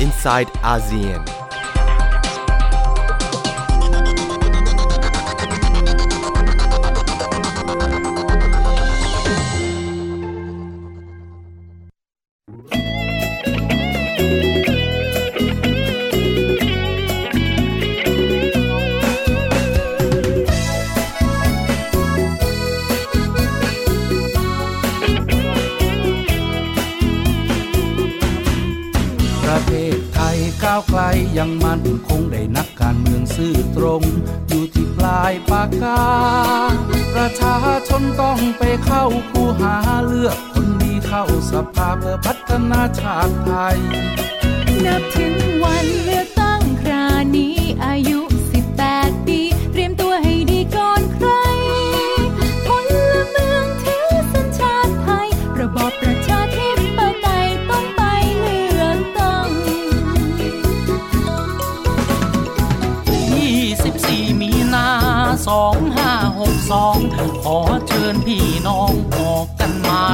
inside ASEAN. กา ประชาชนต้องไปเข้าคูหาเลือกคนดีเข้าสภาเพื่อพัฒนาชาติไทย นับถึงวันเลือกตั้งครานี้อายุ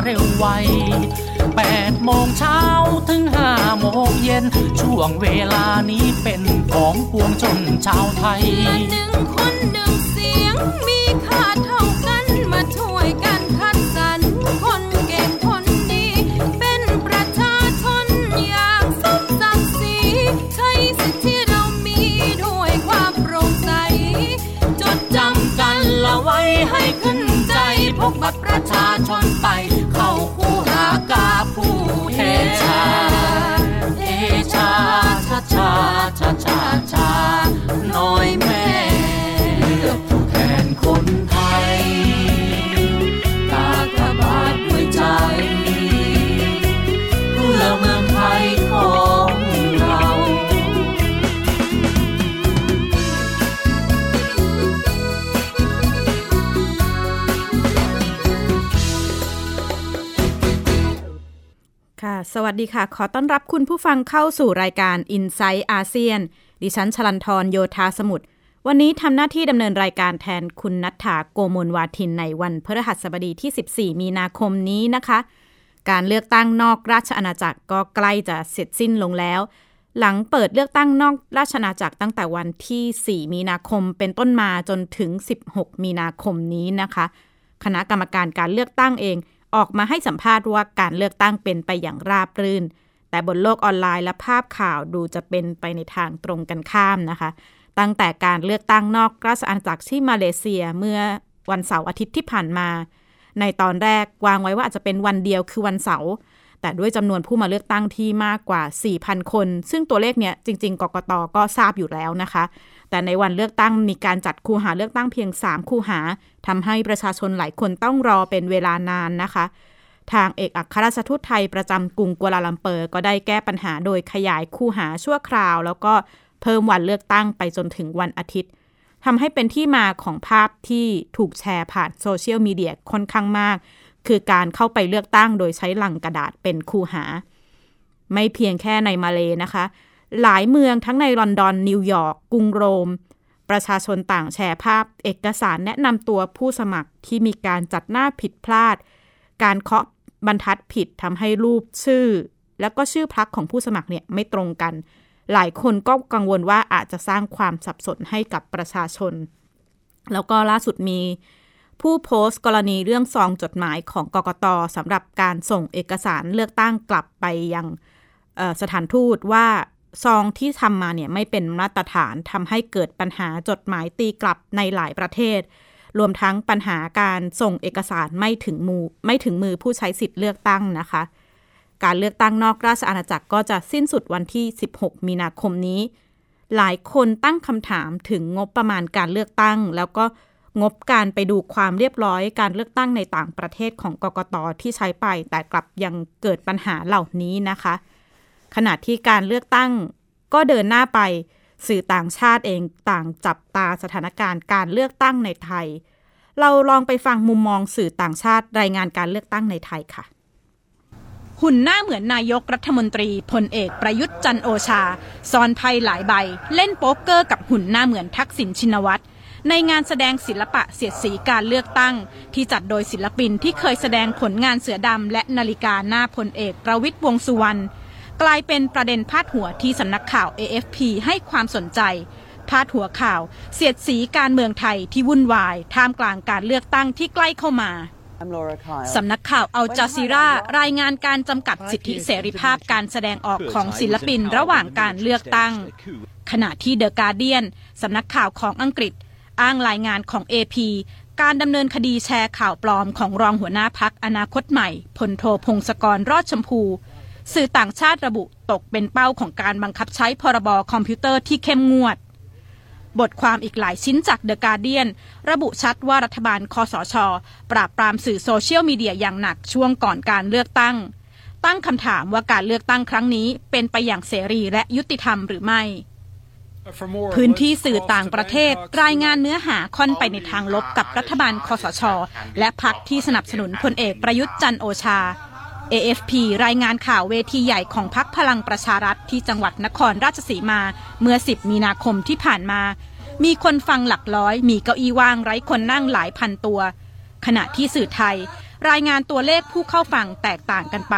เร็วไว8โมงเช้าถึง5โมงเย็น ช่วงเวลานี้เป็นของปวงชนชาวไทยหนึ่งคนหนึ่งเสียงมีค่าเท่ากันมาช่วยกันคัดสรรคนเก่งคนดี เป็นประชาชนอยางสมศักดิ์ศรีใช้สิทธิที่เรามีด้วยความโปร่งใส จดจำกันละไว้ให้ขึ้นใจพกบัตรประชาชนไป สวัสดีค่ะ ขอต้อนรับคุณผู้ฟังเข้าสู่รายการ i n s i ซต์อาเซียน ดิฉันชลันทรโยธาสมุทร วันนี้ทำหน้าที่ดำเนินรายการแทนคุณนัทธาโกมลวาทินในวันพฤหัสบดีที่ 14 มีนาคมนี้นะคะ การเลือกตั้งนอกราชอาณาจักรก็ใกล้จะเสร็จสิ้นลงแล้ว หลังเปิดเลือกตั้งนอกราชอาณาจักรตั้งแต่วันที่ 4 มีนาคมเป็นต้นมาจนถึง 16 มีนาคมนี้นะคะ คณะกรรมการการเลือกตั้งเอง ออกมาให้สัมภาษณ์ว่าการเลือกตั้งเป็นไปอย่างราบรื่น แต่บนโลกออนไลน์และภาพข่าวดูจะเป็นไปในทางตรงกันข้ามนะคะ ตั้งแต่การเลือกตั้งนอกราชอาณาจักรที่มาเลเซียเมื่อวันเสาร์อาทิตย์ที่ผ่านมา ในตอนแรกวางไว้ว่าอาจจะเป็นวันเดียวคือวันเสาร์ แต่ด้วยจำนวนผู้มาเลือกตั้งที่มากกว่า 4,000 คน ซึ่งตัวเลขเนี้ยจริง ๆ กกตก็ทราบอยู่แล้วนะคะ แต่ในวันเลือกตั้งมีการจัดคูหาเลือกตั้งเพียง 3 คูหาทำให้ประชาชนหลายคนต้องรอเป็นเวลานานนะคะ ทางเอกอัครราชทูตไทยประจำกรุงกัวลาลัมเปอร์ก็ได้แก้ปัญหาโดยขยายคูหาชั่วคราว แล้วก็เพิ่มวันเลือกตั้งไปจนถึงวันอาทิตย์ทำให้เป็นที่มาของภาพที่ถูกแชร์ผ่านโซเชียลมีเดียค่อนข้างมาก คือการเข้าไปเลือกตั้งโดยใช้ลังกระดาษเป็นคูหา ไม่เพียงแค่ในมาเลนะคะ หลายเมืองทั้งในลอนดอน นิวยอร์กกรุงโรม ประชาชนต่างแชร์ภาพ เอกสารแนะนำตัวผู้สมัครที่มีการจัดหน้าผิดพลาด การเคาะบรรทัดผิดทำให้รูปชื่อ แล้วก็ชื่อพักของผู้สมัครเนี่ยไม่ตรงกัน หลายคนก็กังวลว่าอาจจะสร้างความสับสนให้กับประชาชน แล้วก็ล่าสุดมี ผู้โพสต์กรณีเรื่องซองจดหมายของกกตสำหรับการส่งเอกสารเลือกตั้งกลับไปยังสถานทูตว่าซองที่ทำมาเนี่ยไม่เป็นมาตรฐานทำให้เกิดปัญหาจดหมายตีกลับในหลายประเทศ รวมทั้งปัญหาการส่งเอกสารไม่ถึงมือไม่ถึงมือผู้ใช้สิทธิ์เลือกตั้งนะคะ การเลือกตั้งนอกราชอาณาจักรก็จะสิ้นสุดวันที่ 16 มีนาคมนี้ หลายคนตั้งคำถามถึงงบประมาณการเลือกตั้ง แล้วก็ งบการไปดูความเรียบร้อยการเลือกตั้งในต่างประเทศของกกตที่ใช้ไป แต่กลับยังเกิดปัญหาเหล่านี้นะคะ ขณะที่การเลือกตั้งก็เดินหน้าไปสื่อต่างชาติเองต่างจับตาสถานการณ์การเลือกตั้งในไทย เราลองไปฟังมุมมองสื่อต่างชาติรายงานการเลือกตั้งในไทยค่ะ หุ่นหน้าเหมือนนายกรัฐมนตรีพลเอกประยุทธ์จันโอชา ซอนไพ่หลายใบ เล่นโป๊กเกอร์กับหุ่นหน้าเหมือนทักษิณชินวัตร ในงานแสดงศิลปะเสียดสีการเลือกตั้ง ที่จัดโดยศิลปินที่เคยแสดงผลงานเสือดำและนาฬิกาหน้าพลเอกประวิตรวงสุวรรณกลายเป็นประเด็นพาดหัวที่สำนักข่าว AFP ให้ความสนใจพาดหัวข่าว เสียดสีการเมืองไทยที่วุ่นวาย ท่ามกลางการเลือกตั้งที่ใกล้เข้ามาสำนักข่าวอัลจาซีรารายงานการจำกัดสิทธิเสรีภาพการแสดงออกของศิลปินระหว่างการเลือกตั้ง ขณะที่เดอะการเดียนสำนักข่าวของอังกฤษ อ้างรายงานของ AP การดำเนินคดีแชร์ข่าวปลอมของรองหัวหน้าพรรคอนาคตใหม่พลโทพงศกรรอดชมภู สื่อต่างชาติระบุตกเป็นเป้าของการบังคับใช้พรบคอมพิวเตอร์ที่เข้มงวด บทความอีกหลายชิ้นจากเดอะการเดียนระบุชัดว่ารัฐบาลคสช ปราบปรามสื่อโซเชียลมีเดียอย่างหนักช่วงก่อนการเลือกตั้ง ตั้งคำถามว่าการเลือกตั้งครั้งนี้เป็นไปอย่างเสรีและยุติธรรมหรือไม่ พื้นที่สื่อต่างประเทศรายงานเนื้อหาค่อนไปในทางลบกับรัฐบาลคอสช และพักที่สนับสนุนพลเอกประยุทธ์จันโอชา AFP รายงานข่าวเวทีใหญ่ของพักพลังประชารัฐที่จังหวัดนครราชสีมาเมื่อ 10 มีนาคมที่ผ่านมา มีคนฟังหลักร้อย มีเก้าอี้ว่างไร้คนนั่งหลายพันตัว ขณะที่สื่อไทย รายงานตัวเลขผู้เข้าฟังแตกต่างกันไป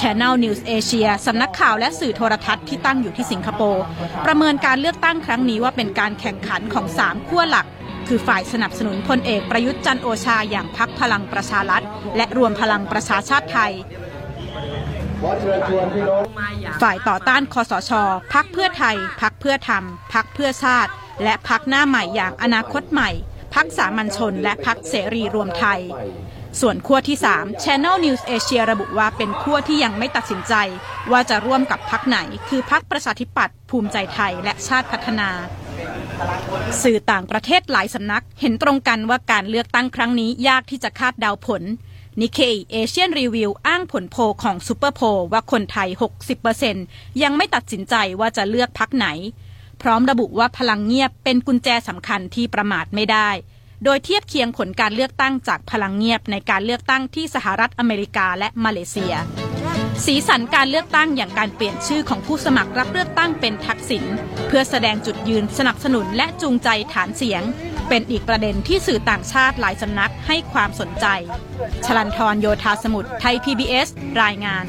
Channel News Asia สำนักข่าวและสื่อโทรทัศน์ที่ตั้งอยู่ที่สิงคโปร์ ประเมินการเลือกตั้งครั้งนี้ว่าเป็นการแข่งขันของสามขั้วหลัก คือฝ่ายสนับสนุนพลเอกประยุทธ์จันโอชาอย่างพักพลังประชารัฐ และรวมพลังประชาชาติไทย ฝ่ายต่อต้านคอสช พักเพื่อไทย พักเพื่อธรรม พักเพื่อชาติ และพักหน้าใหม่อย่างอนาคตใหม่พักสามัญชนและพักเสรีรวมไทย ส่วนขั้วที่ 3 Channel News Asia ระบุว่าเป็นขั้วที่ยังไม่ตัดสินใจ ว่าจะร่วมกับพักไหน คือพักประชาธิปัตย์ภูมิใจไทยและชาติพัฒนา สื่อต่างประเทศหลายสำนัก เห็นตรงกันว่าการเลือกตั้งครั้งนี้ยากที่จะคาดเดาผลนิเคอีเอเชียนรีวิวอ้างผลโพของซูเปอร์โพว่าคนไทย 60%ยังไม่ตัดสินใจว่าจะเลือกพักไหน พร้อมระบุว่าพลังเงียบเป็นกุญแจสำคัญที่ประมาทไม่ได้ โดยเทียบเคียงผลการเลือกตั้งจากพลังเงียบในการเลือกตั้งที่สหรัฐอเมริกาและมาเลเซีย สีสันการเลือกตั้งอย่างการเปลี่ยนชื่อของผู้สมัครรับเลือกตั้งเป็นทักษิณเพื่อแสดงจุดยืนสนับสนุนและจูงใจฐานเสียง เป็นอีกประเด็นที่สื่อต่างชาติหลายสำนักให้ความสนใจ ชลันทรโยธาสมุทรไทย PBS รายงาน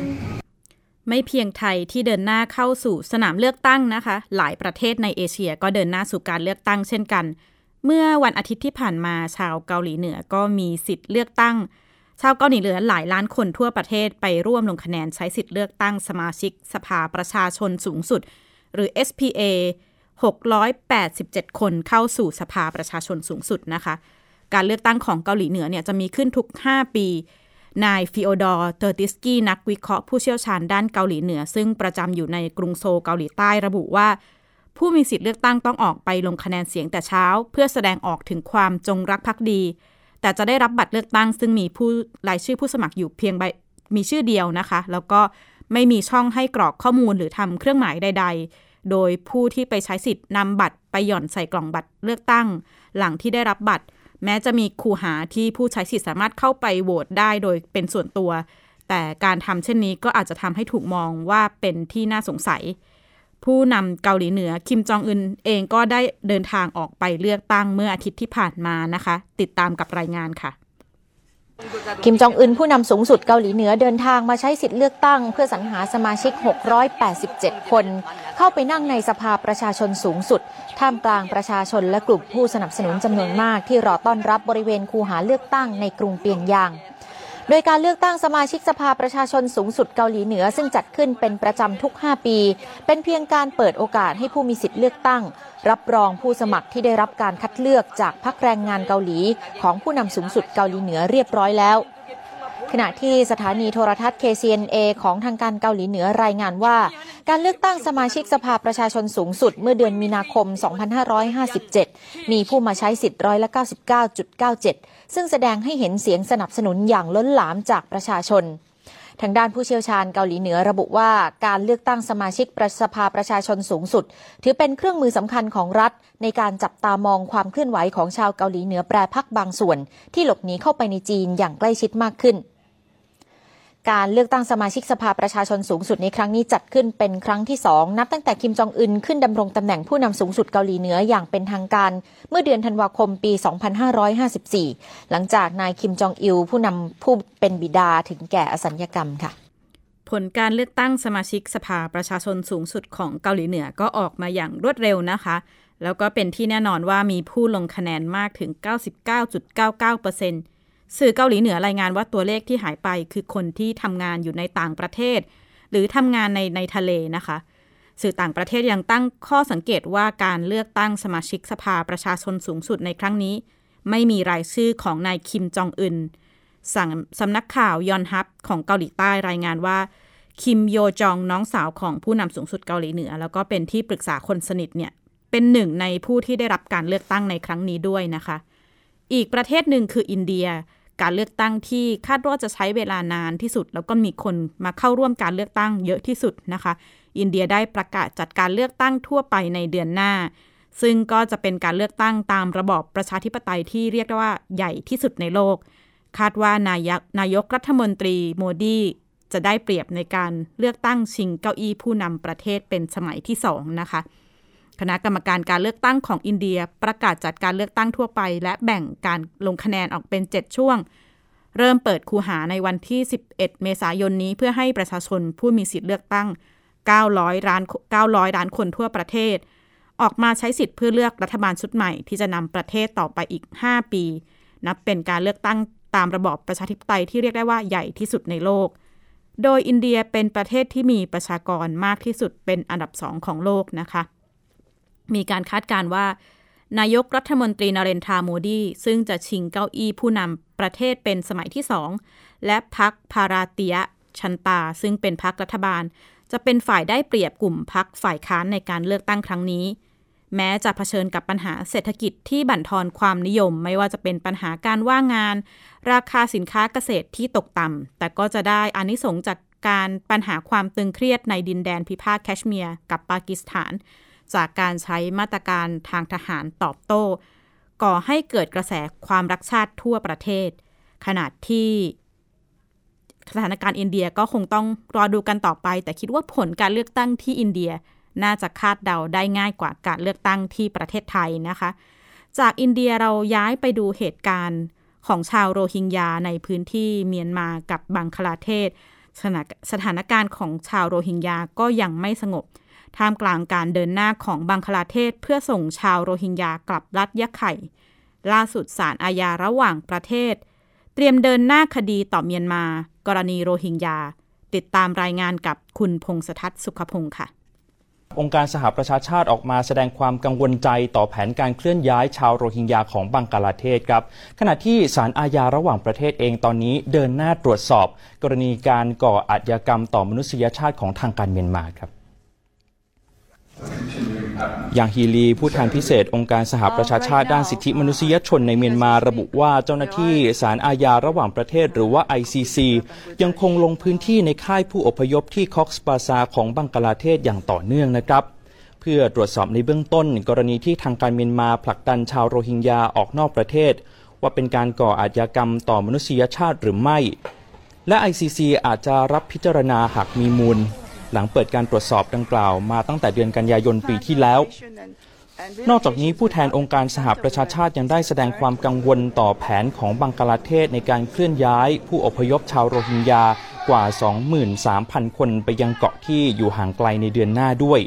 ไม่เพียงไทยที่เดินหน้าเข้าสู่สนามเลือกตั้งนะคะ หลายประเทศในเอเชียก็เดินหน้าสู่การเลือกตั้งเช่นกัน เมื่อวันอาทิตย์ที่ผ่านมาชาวเกาหลีเหนือก็มีสิทธิ์เลือกตั้ง ชาวเกาหลีเหนือหลายล้านคนทั่วประเทศไปร่วมลงคะแนนใช้สิทธิ์เลือกตั้งสมาชิกสภาประชาชนสูงสุด หรือ SPA 687 คนเข้าสู่สภาประชาชนสูงสุดนะคะ การเลือกตั้งของเกาหลีเหนือเนี่ยจะมีขึ้นทุก 5 ปี นายฟิโอดอร์เทอร์ติตสกี้นักวิเคราะห์ผู้เชี่ยวชาญด้านเกาหลีเหนือ ซึ่งประจำอยู่ในกรุงโซลเกาหลีใต้ระบุว่า ผู้มีสิทธิ์เลือกตั้งต้องออกไปลงคะแนนเสียงแต่เช้า เพื่อแสดงออกถึงความจงรักภักดี แต่จะได้รับบัตรเลือกตั้ง ซึ่งมีผู้รายชื่อผู้สมัครอยู่เพียงใบมีชื่อเดียวนะคะ แล้วก็ไม่มีช่องให้กรอกข้อมูลหรือทำเครื่องหมายใด ๆ โดยผู้ที่ไปใช้สิทธิ์นำบัตรไปหย่อนใส่กล่องบัตรเลือกตั้ง หลังที่ได้รับบัตร แม้จะมีคูหาที่ผู้ใช้สิทธิ์สามารถเข้าไปโหวตได้โดยเป็นส่วนตัว แต่การทำเช่นนี้ก็อาจจะทำให้ถูกมองว่าเป็นที่น่าสงสัย ผู้นำเกาหลีเหนือคิมจองอึนเองก็ได้เดินทางออกไปเลือกตั้งเมื่ออาทิตย์ที่ผ่านมานะคะ ติดตามกับรายงานค่ะคิมจองอึนผู้นำสูงสุดเกาหลีเหนือเดินทางมาใช้สิทธิ์เลือกตั้ง เพื่อสรรหาสมาชิก 687 คน เข้าไปนั่งในสภาประชาชนสูงสุด ท่ามกลางประชาชนและกลุ่มผู้สนับสนุนจำนวนมากที่รอต้อนรับบริเวณคูหาเลือกตั้งในกรุงเปียงยาง โดยการเลือกตั้งสมาชิกสภาประชาชนสูงสุดเกาหลีเหนือ ซึ่งจัดขึ้นเป็นประจำทุก 5 ปี เป็นเพียงการเปิดโอกาสให้ผู้มีสิทธิ์เลือกตั้ง รับรองผู้สมัครที่ได้รับการคัดเลือกจากพรรคแรงงานเกาหลี ของผู้นำสูงสุดเกาหลีเหนือเรียบร้อยแล้วขณะที่สถานีโทรทัศน์ KCNA ของทางการเกาหลีเหนือรายงานว่า การเลือกตั้งสมาชิกสภาประชาชนสูงสุดเมื่อเดือนมีนาคม 2557 มีผู้มาใช้สิทธิ์ร้อยละ 99.97 ซึ่งแสดงให้เห็นเสียงสนับสนุนอย่างล้นหลามจากประชาชน ทางด้านผู้เชี่ยวชาญเกาหลีเหนือระบุว่าการเลือกตั้งสมาชิกประสภาประชาชนสูงสุด ถือเป็นเครื่องมือสำคัญของรัฐ ในการจับตามองความเคลื่อนไหวของชาวเกาหลีเหนือแปรพักบางส่วน ที่หลบหนีเข้าไปในจีนอย่างใกล้ชิดมากขึ้น การเลือกตั้งสมาชิกสภาประชาชนสูงสุดในครั้งนี้จัดขึ้นเป็นครั้งที่สองนับตั้งแต่คิมจองอึนขึ้นดำรงตำแหน่งผู้นำสูงสุดเกาหลีเหนืออย่างเป็นทางการ เมื่อเดือนธันวาคมปี 2554 หลังจากนายคิมจองอิลผู้นำผู้เป็นบิดาถึงแก่อสัญญกรรมค่ะ ผลการเลือกตั้งสมาชิกสภาประชาชนสูงสุดของเกาหลีเหนือก็ออกมาอย่างรวดเร็วนะคะ แล้วก็เป็นที่แน่นอนว่ามีผู้ลงคะแนนมากถึง 99.99% สื่อเกาหลีเหนือรายงานว่าตัวเลขที่หายไปคือคนที่ทำงานอยู่ในต่างประเทศ หรือทำงานในในทะเลนะคะ สื่อต่างประเทศยังตั้งข้อสังเกตว่าการเลือกตั้งสมาชิกสภาประชาชนสูงสุดในครั้งนี้ ไม่มีรายชื่อของนายคิมจองอึนสังสำนักข่าวยอนฮับของเกาหลีใต้รายงานว่าคิมโยจองน้องสาวของผู้นำสูงสุดเกาหลีเหนือ แล้วก็เป็นที่ปรึกษาคนสนิทเนี่ยเป็นหนึ่งในผู้ที่ได้รับการเลือกตั้งในครั้งนี้ด้วยนะคะ อีกประเทศหนึ่งคืออินเดีย การเลือกตั้งที่คาดว่าจะใช้เวลานานที่สุด แล้วก็มีคนมาเข้าร่วมการเลือกตั้งเยอะที่สุดนะคะ อินเดียได้ประกาศจัดการเลือกตั้งทั่วไปในเดือนหน้า ซึ่งก็จะเป็นการเลือกตั้งตามระบอบประชาธิปไตยที่เรียกได้ว่าใหญ่ที่สุดในโลก คาดว่านายกนายกรัฐมนตรีโมดีจะได้เปรียบในการเลือกตั้งชิงเก้าอี้ผู้นำประเทศเป็นสมัยที่สองนะคะ คณะกรรมการการเลือกตั้งของอินเดียประกาศจัดการเลือกตั้งทั่วไป และแบ่งการลงคะแนนออกเป็น 7 ช่วง เริ่มเปิดคูหาในวันที่ 11 เมษายนนี้เพื่อให้ประชาชนผู้มีสิทธิ์เลือกตั้ง 900ล้าน900ล้านคนทั่วประเทศ ออกมาใช้สิทธิ์เพื่อเลือกรัฐบาลชุดใหม่ที่จะนำประเทศต่อไปอีก 5 ปี นับเป็นการเลือกตั้งตามระบอบประชาธิปไตยที่เรียกได้ว่าใหญ่ที่สุดในโลก โดยอินเดียเป็นประเทศที่มีประชากรมากที่สุดเป็นอันดับสองของโลกนะคะ มีการคาดการณ์ว่า นายกรัฐมนตรีนเรนทาโมดี ซึ่งจะชิงเก้าอี้ผู้นำประเทศเป็นสมัยที่สองและพักพาราติยะชันตา ซึ่งเป็นพักรัฐบาล จะเป็นฝ่ายได้เปรียบกลุ่มพักฝ่ายค้านในการเลือกตั้งครั้งนี้ แม้จะเผชิญกับปัญหาเศรษฐกิจที่บั่นทอนความนิยม ไม่ว่าจะเป็นปัญหาการว่างงาน ราคาสินค้าเกษตรที่ตกต่ำแต่ก็จะได้อานิสงส์จากการปัญหาความตึงเครียดในดินแดนพิพาทแคชเมียร์กับปากีสถาน จากการใช้มาตรการทางทหารตอบโต้ ก่อให้เกิดกระแสความรักชาติทั่วประเทศ ขนาดที่สถานการณ์อินเดียก็คงต้องรอดูกันต่อไป แต่คิดว่าผลการเลือกตั้งที่อินเดียน่าจะคาดเดาได้ง่ายกว่าการเลือกตั้งที่ประเทศไทยนะคะ จากอินเดียเราย้ายไปดูเหตุการณ์ของชาวโรฮิงญาในพื้นที่เมียนมากับบังคลาเทศ สถานการณ์ของชาวโรฮิงญาก็ยังไม่สงบ ท่ามกลางการเดินหน้าของบังคลาเทศเพื่อส่งชาวโรฮิงญากลับรัฐยะไข่ ล่าสุดศาลอาญาระหว่างประเทศ เตรียมเดินหน้าคดีต่อเมียนมา กรณีโรฮิงญา ติดตามรายงานกับคุณพงษทัศน์สุขพงศ์ค่ะองค์การสหประชาชาติออกมาแสดงความกังวลใจต่อแผนการเคลื่อนย้ายชาวโรฮิงญาของบังกลาเทศครับ ขณะที่ศาลอาญาระหว่างประเทศเองตอนนี้เดินหน้าตรวจสอบ กรณีการก่ออาชญากรรมต่อมนุษยชาติของทางการเมียนมาครับ อย่างฮีลีผู้แทนพิเศษองค์การสหประชาชาติด้านสิทธิมนุษยชนในเมียนมาระบุว่าเจ้าหน้าที่ศาลอาญาระหว่างประเทศหรือว่า ICC ยังคงลงพื้นที่ในค่ายผู้อพยพที่คอกสปาซาของบังกลาเทศอย่างต่อเนื่องนะครับ เพื่อตรวจสอบในเบื้องต้น กรณีที่ทางการเมียนมาผลักดันชาวโรฮิงญาออกนอกประเทศ ว่าเป็นการก่ออาชญากรรมต่อมนุษยชาติหรือไม่ และ ICC อาจจะรับพิจารณาหากมีมูล หลังเปิดการตรวจสอบดังกล่าวมาตั้งแต่เดือนกันยายนปีที่แล้ว นอกจากนี้ผู้แทนองค์การสหประชาชาติยังได้แสดงความกังวลต่อแผนของบังกลาเทศในการเคลื่อนย้าย ผู้อพยพชาวโรฮิงญากว่า 23,000 คนไปยังเกาะที่อยู่ห่างไกลในเดือนหน้าด้วย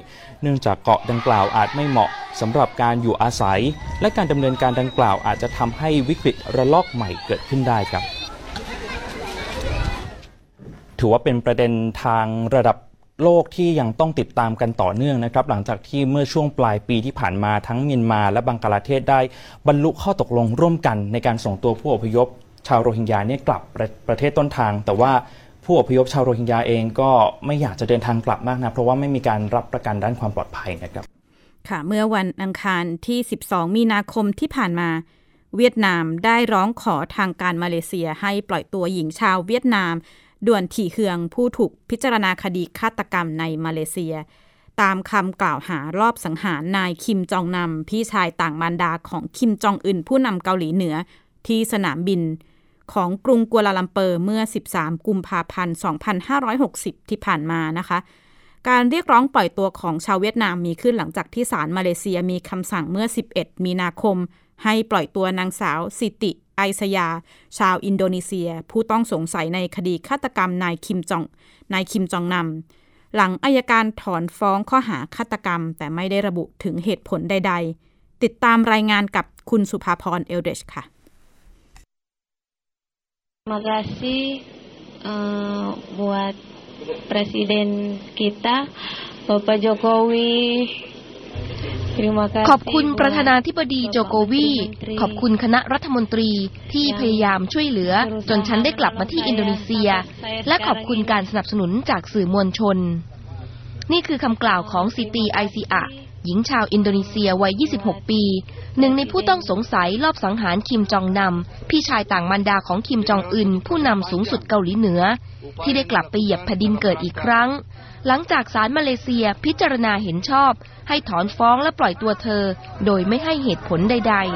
เนื่องจากเกาะดังกล่าวอาจไม่เหมาะสำหรับการอยู่อาศัย และการดำเนินการดังกล่าวอาจจะทำให้วิกฤตระลอกใหม่เกิดขึ้นได้ครับ ถือว่าเป็นประเด็นทางระดับ โลกที่ยังต้องติดตามกันต่อเนื่องนะครับ หลังจากที่เมื่อช่วงปลายปีที่ผ่านมาทั้งเมียนมาและบังกลาเทศได้บรรลุข้อตกลงร่วมกันในการส่งตัวผู้อพยพ ชาวโรฮิงญาเนี่ยกลับประประเทศต้นทาง แต่ว่าผู้อพยพชาวโรฮิงญาเองก็ไม่อยากจะเดินทางกลับมากนะเพราะว่าไม่มีการรับประกันด้านความปลอดภัยนะครับค่ะเมื่อวันอังคารที่ 12 มีนาคมที่ผ่านมา เวียดนามได้ร้องขอทางการมาเลเซียให้ปล่อยตัวหญิงชาวเวียดนาม ด่วนถี่เฮืองผู้ถูกพิจารณาคดีฆาตกรรมในมาเลเซีย ตามคำกล่าวหารอบสังหารนายคิมจองนำพี่ชายต่างมารดาของคิมจองอึนผู้นำเกาหลีเหนือที่สนามบิน ของกรุงกัวลาลัมเปอร์เมื่อ 13 กุมภาพันธ์ 2560 ที่ผ่านมานะคะ การเรียกร้องปล่อยตัวของชาวเวียดนามมีขึ้นหลังจากที่ศาลมาเลเซียมีคำสั่งเมื่อ 11 มีนาคม ให้ปล่อยตัวนางสาวสิติ ไอซยา ชาวอินโดนีเซีย ผู้ต้องสงสัยในคดีฆาตกรรมนายคิมจองนายคิมจองนำหลังอายการถอนฟ้องข้อหาฆาตกรรม แต่ไม่ได้ระบุถึงเหตุผลใด ๆ ติดตามรายงานกับคุณสุภาพรเอลเดชค่ะ Terima kasih uh, buat Presiden kita, Bapak Jokowi. Terima kasih ขอบคุณ buat ประธานาธิบดีโจโกวี Bapak Menteri ขอบคุณคณะรัฐมนตรีที่พยายามช่วยเหลือ จนฉันได้กลับมาที่อินโดนีเซีย และขอบคุณการสนับสนุนจากสื่อมวลชน นี่คือคำกล่าวของซิติไอซียะห์หญิงชาวอินโดนีเซียวัย 26 ปี หนึ่งในผู้ต้องสงสัยลอบสังหารคิมจองนัมพี่ชายต่างมารดาของคิมจองอึนผู้นำสูงสุดเกาหลีเหนือ ที่ได้กลับไปเหยียบแผ่นดินเกิดอีกครั้ง หลังจากศาลมาเลเซียพิจารณาเห็นชอบ ให้ถอนฟ้องและปล่อยตัวเธอ โดยไม่ให้เหตุผลใด ๆ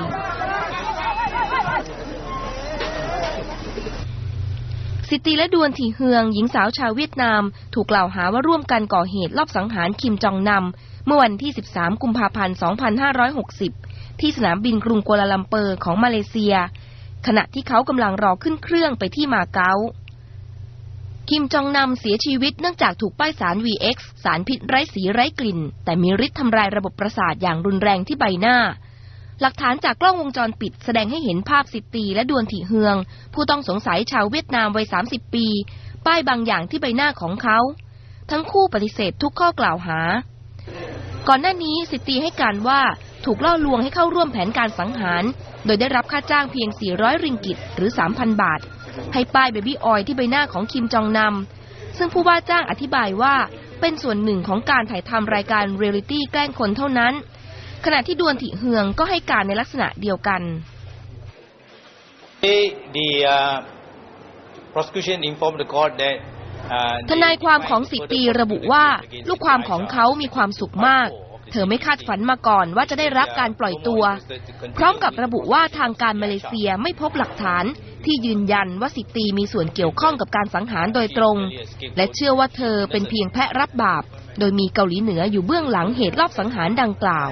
สิตีและดวนถีเฮือง หญิงสาวชาวเวียดนาม ถูกกล่าวหาว่าร่วมกันก่อเหตุลอบสังหารคิมจองนัมเมื่อวันที่ 13 กุมภาพันธ์ 2560 ที่สนามบินกรุงกัวลาลัมเปอร์ของมาเลเซีย ขณะที่เขากำลังรอขึ้นเครื่องไปที่มาเก๊า คิมจองนัมเสียชีวิตเนื่องจากถูกป้ายสาร VX สารพิษไร้สีไร้กลิ่น แต่มีฤทธิ์ทำลายระบบประสาทอย่างรุนแรงที่ใบหน้า หลักฐานจากกล้องวงจรปิดแสดงให้เห็นภาพสิตีและดวนถีเฮือง ผู้ต้องสงสัยชาวเวียดนามวัย 30 ปี ป้ายบางอย่างที่ใบหน้าของเขา ทั้งคู่ปฏิเสธทุกข้อกล่าวหา ก่อนหน้านี้สิตีให้การว่าถูกล่อลวงให้เข้าร่วมแผนการสังหาร โดยได้รับค่าจ้างเพียง 400 ริงกิตหรือ 3,000 บาท ให้ป้ายเบบี้ออยที่ใบหน้าของคิมจองนำซึ่งผู้ว่าจ้างอธิบายว่าเป็นส่วนหนึ่งของการถ่ายทำรายการเรียลิตี้แกล้งคนเท่านั้น ขณะที่ดวนถิเฮืองก็ให้การในลักษณะเดียวกัน The uh, prosecution informed the court that ทนายความของสิตีระบุว่า ลูกความของเขามีความสุขมาก เธอไม่คาดฝันมาก่อนว่าจะได้รับการปล่อยตัว พร้อมกับระบุว่าทางการมาเลเซียไม่พบหลักฐาน ที่ยืนยันว่าสิตีมีส่วนเกี่ยวข้องกับการสังหารโดยตรง และเชื่อว่าเธอเป็นเพียงแพะรับบาป โดยมีเกาหลีเหนืออยู่เบื้องหลังเหตุรอบสังหารดังกล่าว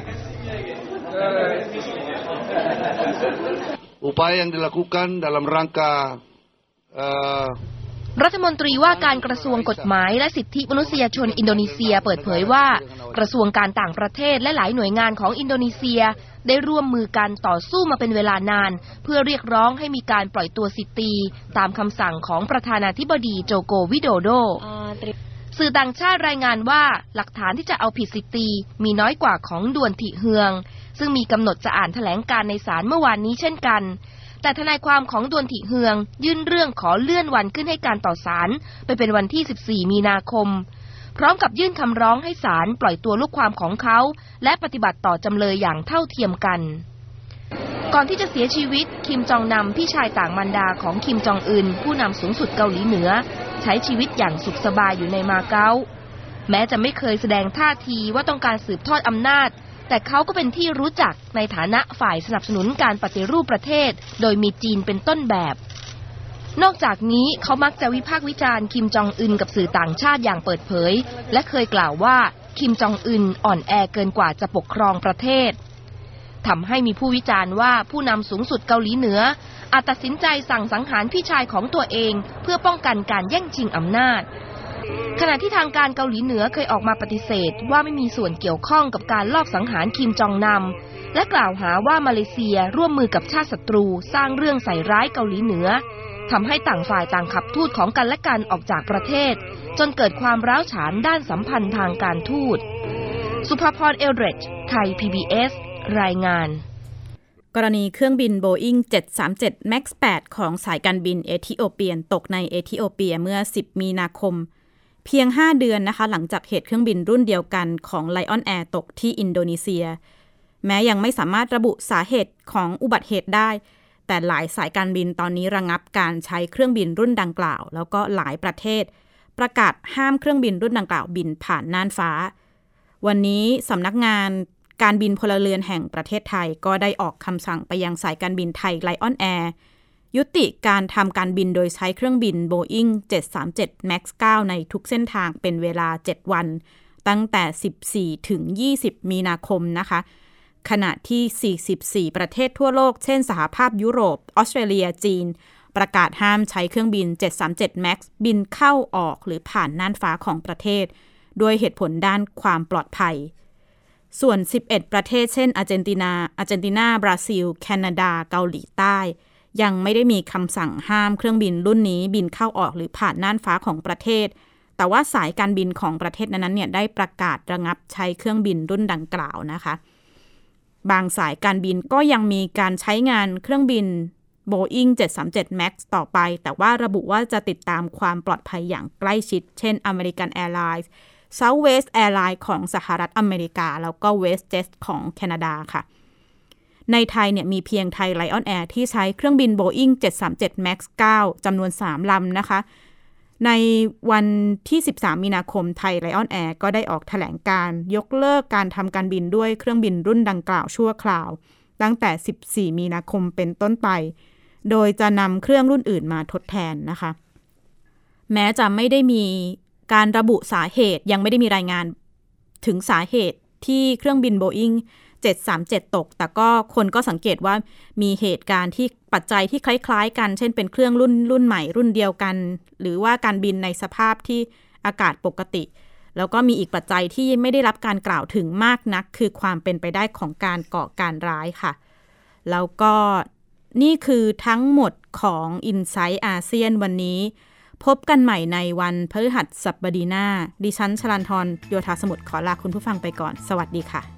upaya yang dilakukan dalam rangka uh, รัฐมนตรีว่าการกระทรวงกฎหมายและสิทธิมนุษยชนอินโดนีเซียเปิดเผยว่า กระทรวงการต่างประเทศและหลายหน่วยงานของอินโดนีเซีย ได้ร่วมมือกันต่อสู้มาเป็นเวลานาน เพื่อเรียกร้องให้มีการปล่อยตัวสิตีตามคำสั่งของประธานาธิบดีโจโกวิโดโดสื่อต่างชาติรายงานว่าหลักฐานที่จะเอาผิดสิตีมีน้อยกว่าของดวนถิเฮือง ซึ่งมีกำหนดจะอ่านแถลงการในศาลเมื่อวานนี้เช่นกัน แต่ทนายความของดวนถิเฮือง ยื่นเรื่องขอเลื่อนวันขึ้นให้การต่อศาลไปเป็นวันที่ 14 มีนาคม พร้อมกับยื่นคำร้องให้ศาลปล่อยตัวลูกความของเขา และปฏิบัติต่อจำเลยอย่างเท่าเทียมกัน ก่อนที่จะเสียชีวิต คิมจองนำพี่ชายต่างมันดาของคิมจองอึนผู้นำสูงสุดเกาหลีเหนือ ใช้ชีวิตอย่างสุขสบายอยู่ในมาเก๊าแม้จะไม่เคยแสดงท่าทีว่าต้องการสืบทอดอำนาจ แต่เขาก็เป็นที่รู้จักในฐานะฝ่ายสนับสนุนการปฏิรูปประเทศ โดยมีจีนเป็นต้นแบบ นอกจากนี้เขามักจะวิพากษ์วิจารณ์คิมจองอึนกับสื่อต่างชาติอย่างเปิดเผย และเคยกล่าวว่าคิมจองอึนอ่อนแอเกินกว่าจะปกครองประเทศทำให้มีผู้วิจารณ์ว่าผู้นำสูงสุดเกาหลีเหนือ อาจตัดสินใจสั่งสังหารพี่ชายของตัวเอง เพื่อป้องกันการแย่งชิงอำนาจ ขณะที่ทางการเกาหลีเหนือเคยออกมาปฏิเสธว่าไม่มีส่วนเกี่ยวข้องกับการลอบสังหารคิมจองนำและกล่าวหาว่ามาเลเซียร่วมมือกับชาติศัตรู สร้างเรื่องใส่ร้ายเกาหลีเหนือทำให้ต่างฝ่ายต่างขับทูตของกันและกันออกจากประเทศ จนเกิดความร้าวฉานด้านสัมพันธ์ทางการทูต สุภาพรเอลเดรจไทย PBS รายงานกรณีเครื่องบิน Boeing 737 MAX 8 ของสายการบินเอธิโอเปียนตกในเอธิโอเปียเมื่อ 10 มีนาคม เพียง 5 เดือนนะคะ หลังจากเหตุเครื่องบินรุ่นเดียวกันของ Lion Air ตกที่อินโดนีเซีย แม้ยังไม่สามารถระบุสาเหตุของอุบัติเหตุได้ แต่หลายสายการบินตอนนี้ระงับการใช้เครื่องบินรุ่นดังกล่าว แล้วก็หลายประเทศ ประกาศห้ามเครื่องบินรุ่นดังกล่าวบินผ่านน่านฟ้า วันนี้สำนักงานการบินพลเรือนแห่งประเทศไทย ก็ได้ออกคำสั่งไปยังสายการบินไทยไลออนแอร์ ยุติการทำการบินโดยใช้เครื่องบิน Boeing 737 MAX 9 ในทุกเส้นทางเป็นเวลา 7 วัน ตั้งแต่ 14 ถึง 20 มีนาคมนะคะ ขณะที่ 44 ประเทศทั่วโลก เช่น สหภาพยุโรป ออสเตรเลีย จีน ประกาศห้ามใช้เครื่องบิน 737 MAX บินเข้าออกหรือผ่านน่านฟ้าของประเทศ ด้วยเหตุผลด้านความปลอดภัยส่วน 11 ประเทศ เช่นอาร์เจนตินา อาร์เจนตินา บราซิล แคนาดา เกาหลีใต้ ยังไม่ได้มีคำสั่งห้ามเครื่องบินรุ่นนี้บินเข้าออกหรือผ่านน่านฟ้าของประเทศ แต่ว่าสายการบินของประเทศนั้นๆเนี่ยได้ประกาศระงับใช้เครื่องบินรุ่นดังกล่าวนะคะ บางสายการบินก็ยังมีการใช้งานเครื่องบิน Boeing 737 MAX ต่อไป แต่ว่าระบุว่าจะติดตามความปลอดภัยอย่างใกล้ชิด เช่น American Airlines Southwest Airlines ของสหรัฐอเมริกา แล้วก็ WestJet ของแคนาดาค่ะ ในไทยเนี่ยมีเพียงไทย Lion Air ที่ใช้เครื่องบิน Boeing 737 MAX 9จำนวน 3 ลำนะคะ ในวันที่ 13 มีนาคมไทย Lion Air ก็ได้ออกแถลงการยกเลิกการทำการบินด้วยเครื่องบินรุ่นดังกล่าวชั่วคราว ตั้งแต่ 14 มีนาคมเป็นต้นไป โดยจะนำเครื่องรุ่นอื่นมาทดแทนนะคะ แม้จะไม่ได้มีการระบุสาเหตุยังไม่ได้มีรายงานถึงสาเหตุที่เครื่องบิน Boeing 737 ตก แต่ก็คนก็สังเกตว่ามีเหตุการณ์ที่ปัจจัยที่คล้าย ๆ กัน เช่นเป็นเครื่องรุ่นรุ่นใหม่รุ่นเดียวกัน หรือว่าการบินในสภาพที่อากาศปกติ แล้วก็มีอีกปัจจัยที่ไม่ได้รับการกล่าวถึงมากนัก คือความเป็นไปได้ของการก่อการร้ายค่ะ แล้วก็นี่คือทั้งหมดของ i n s i ซต์อาเซียนวันนี้ พบกันใหม่ในวันพฤหัสบดีหน้า ดิฉันชลันทรโยธาสมุทรขอลาคุณผู้ฟังไปก่อน สวัสดีค่ะ